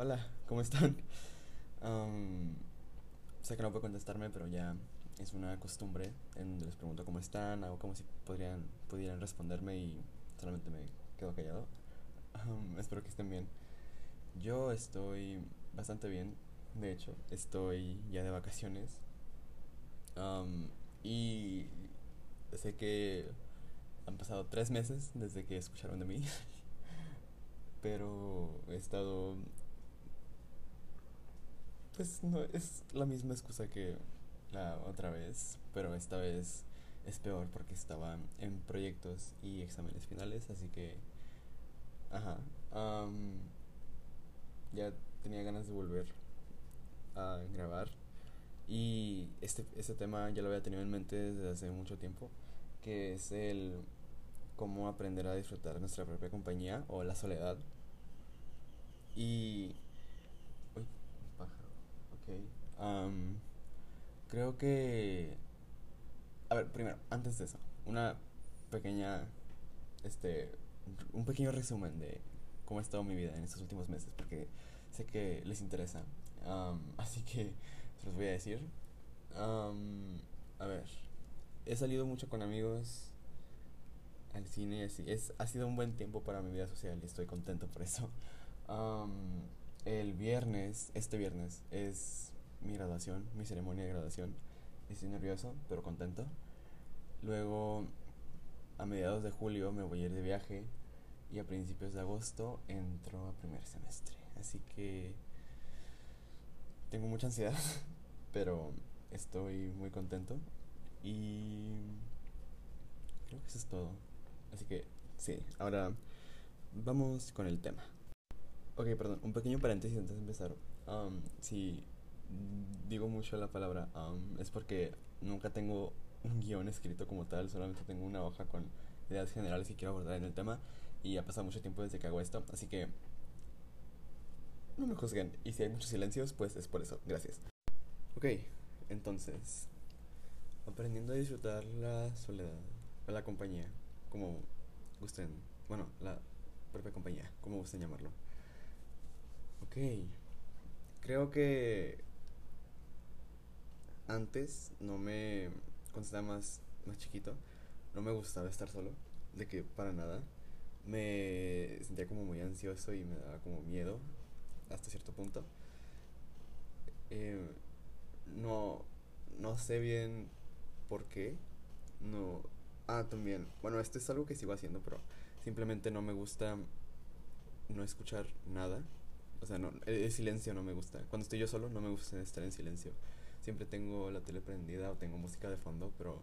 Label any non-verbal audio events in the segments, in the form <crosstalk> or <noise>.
hola, ¿cómo están? Um, sé que no puedo contestarme, pero ya es una costumbre en les pregunto cómo están, hago como si podrían, pudieran responderme y solamente me quedo callado. Um, espero que estén bien. Yo estoy bastante bien, de hecho, estoy ya de vacaciones. Um, y sé que han pasado tres meses desde que escucharon de mí. <laughs> Pero he estado... Pues no, es la misma excusa que la otra vez, pero esta vez es peor porque estaba en proyectos y exámenes finales, así que... Ajá. ya tenía ganas de volver a grabar. Y este, este tema ya lo había tenido en mente desde hace mucho tiempo, que es el cómo aprender a disfrutar nuestra propia compañía o la soledad. Y... Ok. creo que... A ver, primero, antes de eso, una pequeña... Este... Un pequeño resumen de cómo ha estado mi vida en estos últimos meses, porque sé que les interesa. <laughs> así que se los voy a decir. a ver, he salido mucho con amigos al cine y así. Es, ha sido un buen tiempo para mi vida social y estoy contento por eso. El viernes, este viernes, es mi graduación, mi ceremonia de graduación. Estoy nervioso, pero contento. Luego, a mediados de julio me voy a ir de viaje y a principios de agosto entro a primer semestre. Así que tengo mucha ansiedad, <laughs> pero estoy muy contento y creo que eso es todo. Así que, sí, ahora vamos con el tema. Ok, perdón, un pequeño paréntesis antes de empezar. Um, si digo mucho la palabra um, es porque nunca tengo un guion escrito como tal, solamente tengo una hoja con ideas generales que quiero abordar en el tema y ha pasado mucho tiempo desde que hago esto, así que no me juzguen. Y si hay muchos silencios, pues es por eso. Gracias. Ok, entonces, aprendiendo a disfrutar la soledad, la compañía como gusten, bueno, la propia compañía, como gusten llamarlo. Ok, creo que antes no me, cuando estaba más, más chiquito, no me gustaba estar solo, de que para nada. Me sentía como muy ansioso y me daba como miedo hasta cierto punto. Eh, no, no sé bien por qué. No, Ah, también. Bueno, esto es algo que sigo haciendo, pero simplemente no me gusta no escuchar nada. O sea, no, el, silencio no me gusta. Cuando estoy yo solo, no me gusta estar en silencio. Siempre tengo la tele prendida o tengo música de fondo, pero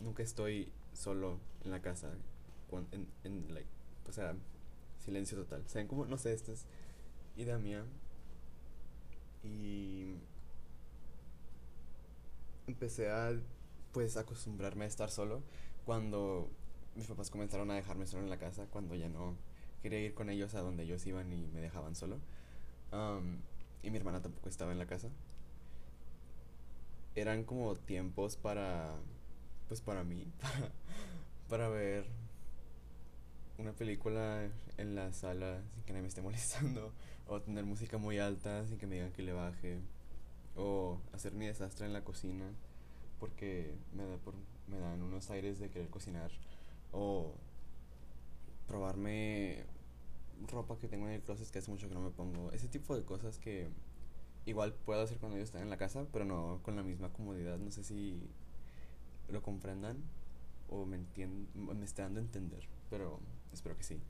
nunca estoy solo en la casa. En, en like, o sea, silencio total. ¿Saben cómo? No sé, esta es idea mía. Y empecé a, pues, acostumbrarme a estar solo cuando mis papás comenzaron a dejarme solo en la casa, cuando ya no quería ir con ellos a donde ellos iban y me dejaban solo. Y mi hermana tampoco estaba en la casa. Eran como tiempos para, pues para mí, <laughs> para, para ver una película en la sala sin que nadie me esté molestando, o tener música muy alta sin que me digan que le baje, o hacer mi desastre en la cocina porque me da por me dan unos aires de querer cocinar o probarme ropa que tengo en el closet que hace mucho que no me pongo. Ese tipo de cosas que igual puedo hacer cuando ellos están en la casa, pero no con la misma comodidad. No sé si lo comprendan o me, me esté dando a entender, pero espero que sí.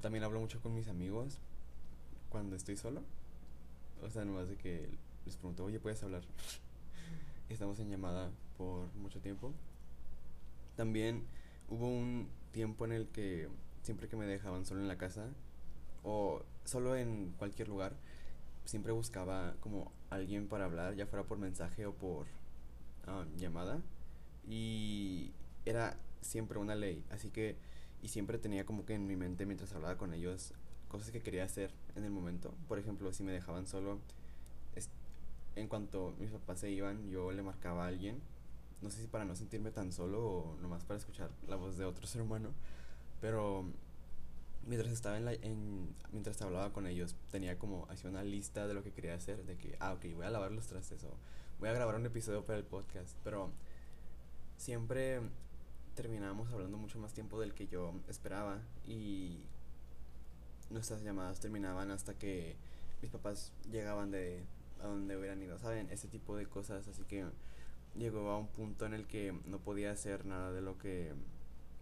también hablo mucho con mis amigos cuando estoy solo. O sea, nomás de que les pregunto, oye, ¿puedes hablar? <laughs> Estamos en llamada por mucho tiempo. También hubo un tiempo en el que siempre que me dejaban solo en la casa o solo en cualquier lugar, siempre buscaba como alguien para hablar, ya fuera por mensaje o por ah, llamada. Y era siempre una ley, así que y siempre tenía como que en mi mente mientras hablaba con ellos cosas que quería hacer en el momento. Por ejemplo, si me dejaban solo, en cuanto mis papás se iban, yo le marcaba a alguien no sé si para no sentirme tan solo o nomás para escuchar la voz de otro ser humano, pero mientras estaba en la, en, mientras hablaba con ellos, tenía como hacía una lista de lo que quería hacer, de que, ah, ok, voy a lavar los trastes o voy a grabar un episodio para el podcast, pero siempre terminábamos hablando mucho más tiempo del que yo esperaba y nuestras llamadas terminaban hasta que mis papás llegaban de a donde hubieran ido, ¿saben? Ese tipo de cosas, así que llegó a un punto en el que no podía hacer nada de lo que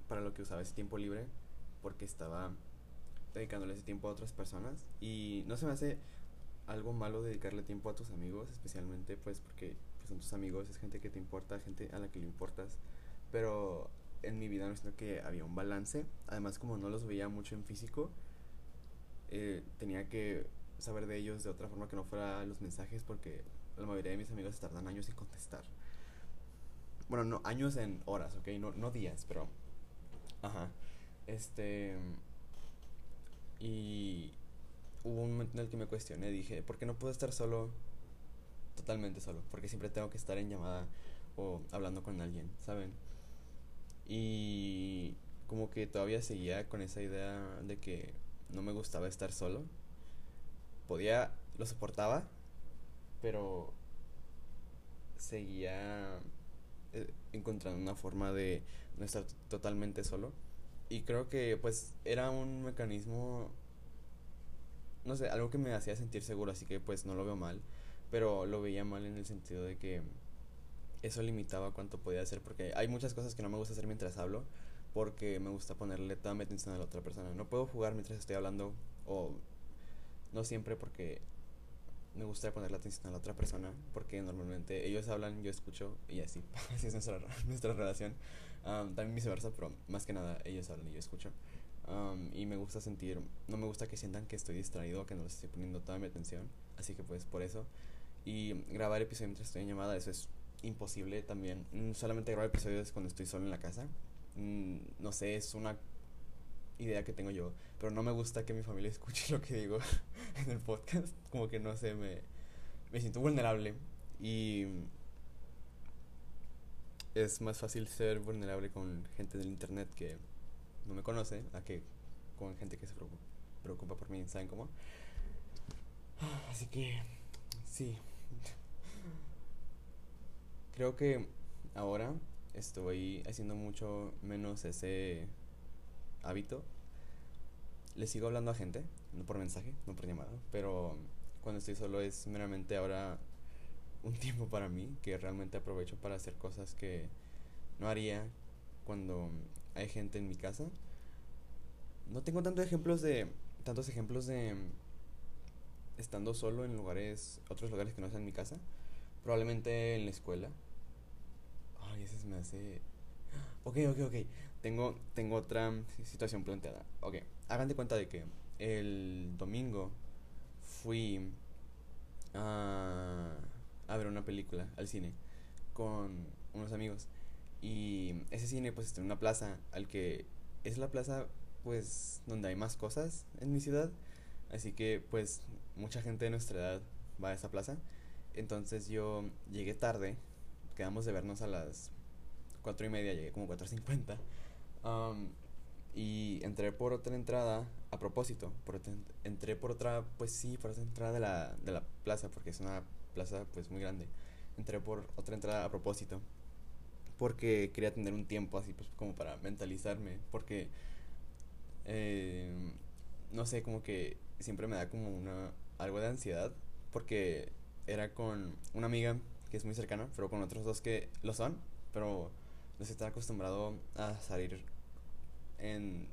para lo que usaba ese tiempo libre porque estaba dedicándole ese tiempo a otras personas y no se me hace algo malo dedicarle tiempo a tus amigos, especialmente pues porque pues, son tus amigos, es gente que te importa, gente a la que le importas, pero en mi vida no siento que había un balance, además como no los veía mucho en físico, eh, tenía que saber de ellos de otra forma que no fuera los mensajes porque la mayoría de mis amigos tardan años en contestar. Bueno, no, años en horas, ¿ok? No, no días, pero... Ajá. Este... Y hubo un momento en el que me cuestioné, dije, ¿por qué no puedo estar solo, totalmente solo? Porque siempre tengo que estar en llamada o hablando con alguien, ¿saben? Y como que todavía seguía con esa idea de que no me gustaba estar solo. Podía, lo soportaba, pero seguía eh, encontrando una forma de no estar totalmente solo. Y creo que pues era un mecanismo, no sé, algo que me hacía sentir seguro, así que pues no lo veo mal, pero lo veía mal en el sentido de que eso limitaba cuánto podía hacer, porque hay muchas cosas que no me gusta hacer mientras hablo, porque me gusta ponerle toda mi atención a la otra persona. No puedo jugar mientras estoy hablando, o no siempre porque me gusta ponerle atención a la otra persona, porque normalmente ellos hablan, yo escucho, y así, <laughs> así es nuestra, nuestra relación. También viceversa, pero más que nada ellos hablan y yo escucho. y me gusta sentir, no me gusta que sientan que estoy distraído, que no les estoy poniendo toda mi atención, así que pues por eso. Y grabar episodios mientras estoy en llamada, eso es imposible también. Mm, solamente grabar episodios cuando estoy solo en la casa. Mm, no sé, es una idea que tengo yo, pero no me gusta que mi familia <laughs> escuche lo que digo <laughs> en el podcast. Como que no sé, me, me siento vulnerable y es más fácil ser vulnerable con gente del internet que no me conoce a que con gente que se preocupa, por mí, ¿saben cómo? Así que, sí. Creo que ahora estoy haciendo mucho menos ese hábito. Le sigo hablando a gente, no por mensaje, no por llamada, pero cuando estoy solo es meramente ahora un tiempo para mí que realmente aprovecho para hacer cosas que no haría cuando hay gente en mi casa. No tengo tantos ejemplos de tantos ejemplos de estando solo en lugares otros lugares que no sean mi casa. Probablemente en la escuela, Ay, ese se me hace. Ok, ok, ok. Tengo, tengo otra situación planteada. Ok, hagan de cuenta de que el domingo fui a, a ver una película al cine con unos amigos. Y ese cine pues está en una plaza al que es la plaza pues donde hay más cosas en mi ciudad. Así que pues mucha gente de nuestra edad va a esa plaza. Entonces yo llegué tarde quedamos de vernos a las cuatro y media, llegué como 4.50. Um, y entré por otra entrada a propósito. Por entré por otra, pues sí, por otra entrada de la, de la plaza, porque es una plaza pues muy grande. Entré por otra entrada a propósito. Porque quería tener un tiempo así, pues como para mentalizarme. Porque, eh, no sé, como que siempre me da como una, algo de ansiedad. Porque era con una amiga que es muy cercana, pero con otros dos que lo son, pero no se está acostumbrado a salir en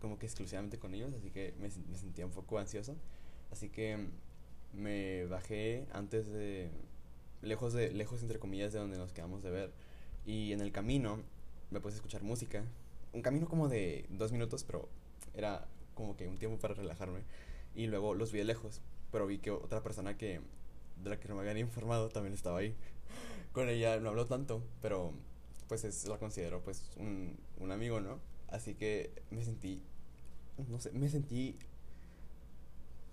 como que exclusivamente con ellos, así que me, me sentía un poco ansioso. Así que me bajé antes de lejos de lejos entre comillas de donde nos quedamos de ver y en el camino me puse a escuchar música un camino como de dos minutos pero era como que un tiempo para relajarme y luego los vi lejos pero vi que otra persona que de la que no me habían informado también estaba ahí. <laughs> Con ella no hablo tanto, pero pues es, la considero pues un, un amigo, ¿no? Así que me sentí, no sé, me sentí,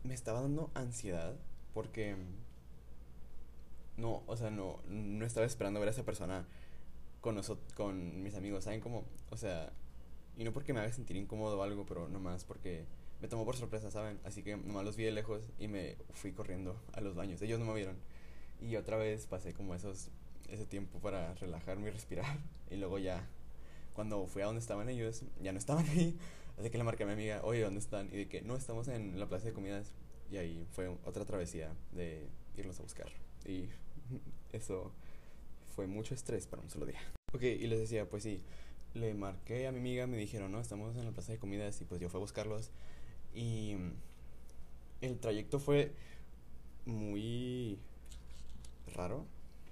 me estaba dando ansiedad porque no, o sea, no, no estaba esperando ver a esa persona con nosotros, con mis amigos, ¿saben cómo? O sea, Y no porque me haga sentir incómodo o algo, pero nomás porque me tomó por sorpresa, ¿saben? Así que nomás los vi de lejos y me fui corriendo a los baños. Ellos no me vieron. Y otra vez pasé como esos, ese tiempo para relajarme y respirar. <laughs> Y luego ya, cuando fui a donde estaban ellos, ya no estaban ahí. Así que le marqué a mi amiga, oye, ¿dónde están? Y de que no, estamos en la plaza de comidas. Y ahí fue otra travesía de irlos a buscar. Y <laughs> eso fue mucho estrés para un solo día. Ok, y les decía, pues sí, le marqué a mi amiga, me dijeron, no, estamos en la plaza de comidas y pues yo fui a buscarlos. Y el trayecto fue muy raro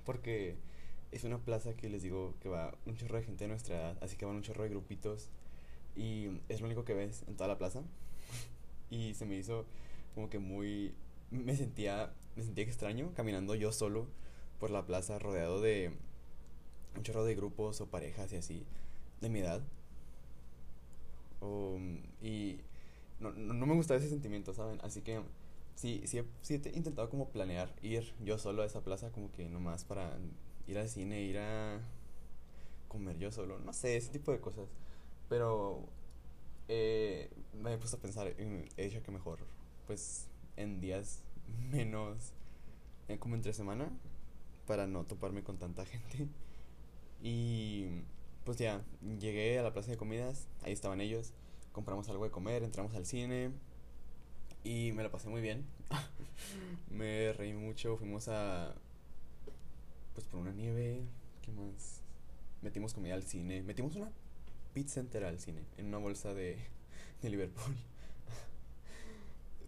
porque es una plaza que les digo que va un chorro de gente de nuestra edad, así que van un chorro de grupitos y es lo único que ves en toda la plaza. <laughs> y se me hizo como que muy me sentía me sentía extraño caminando yo solo por la plaza rodeado de un chorro de grupos o parejas y así de mi edad. y no, no, me gustaba ese sentimiento, ¿saben? Así que sí, sí, sí he intentado como planear ir yo solo a esa plaza como que nomás para ir al cine, ir a comer yo solo, no sé, ese tipo de cosas. Pero eh, me he puesto a pensar, he dicho que mejor, pues en días <laughs> menos, eh, como entre semana, para no toparme con tanta gente. Y pues ya, llegué a la plaza de comidas, ahí estaban ellos, compramos algo de comer, entramos al cine y me lo pasé muy bien. <laughs> me reí mucho, fuimos a pues por una nieve, ¿qué más? Metimos comida al cine, metimos una pizza entera al cine en una bolsa de, <laughs> de Liverpool.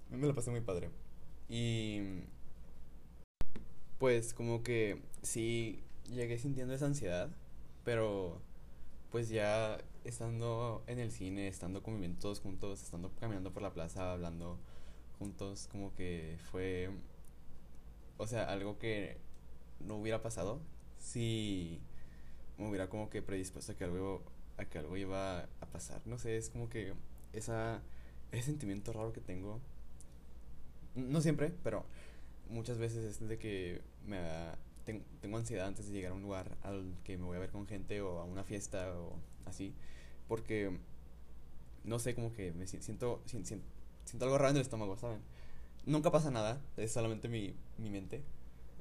Me la pasé muy padre. Y pues como que sí llegué sintiendo esa ansiedad, pero pues ya estando en el cine, estando conviviendo todos juntos, estando caminando por la plaza, hablando juntos, como que fue, o sea, algo que no hubiera pasado si me hubiera como que predispuesto a que algo, a que algo iba a pasar. No sé, es como que esa, ese sentimiento raro que tengo, no siempre, pero muchas veces es de que me tengo ansiedad antes de llegar a un lugar al que me voy a ver con gente o a una fiesta o así, porque no sé, como que me siento, siento, siento algo raro en el estómago, ¿saben? Nunca pasa nada, es solamente mi, mi mente,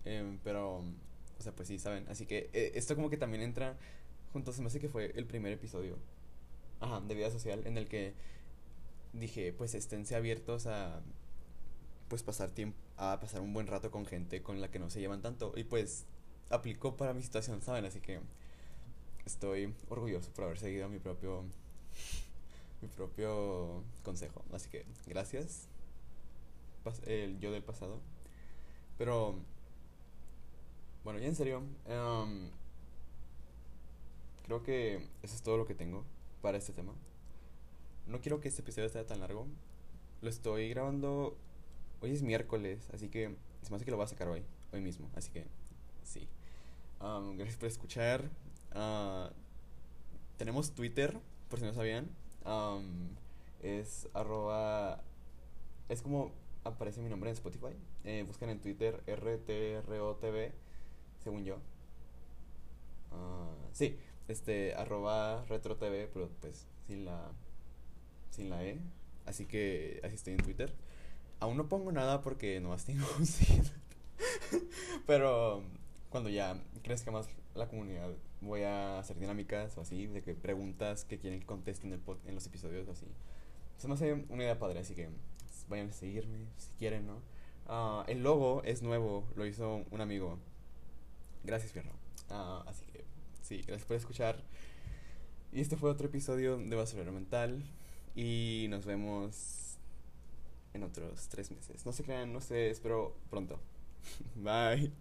em, pero, o sea, pues sí, ¿saben? Así que eh, esto como que también entra junto, se me hace que fue el primer episodio, ajá, de vida social, en el que dije, pues esténse abiertos a pues pasar tiempo, a pasar un buen rato con gente con la que no se llevan tanto. Y pues aplicó para mi situación, ¿saben? Así que estoy orgulloso por haber seguido mi propio mi propio consejo. Así que gracias, el yo del pasado. Pero, bueno, ya en serio, em, creo que eso es todo lo que tengo para este tema. No quiero que este episodio sea tan largo. Lo estoy grabando Hoy es miércoles, así que se me hace que lo voy a sacar hoy, hoy mismo. Así que sí. Um, gracias por escuchar. Uh, tenemos Twitter, por si no sabían. Um, es arroba. Es como aparece mi nombre en Spotify. Eh, buscan en Twitter RTROTV, según yo. Uh, sí, este, arroba RetroTV, pero pues sin la, sin la E. Así que así estoy en Twitter. Aún no pongo nada porque no tengo un <laughs> Pero cuando ya crezca más la comunidad, voy a hacer dinámicas o así, de que preguntas que quieren que conteste en, en los episodios así. Se me hace una idea padre, así que vayan a seguirme si quieren, ¿no? Uh, el logo es nuevo, lo hizo un amigo. Gracias, Fierro. Uh, así que, sí, gracias por escuchar. Y este fue otro episodio de Basurero Mental. Y nos vemos en otros tres meses. No se crean, no sé, espero pronto. <laughs> Bye.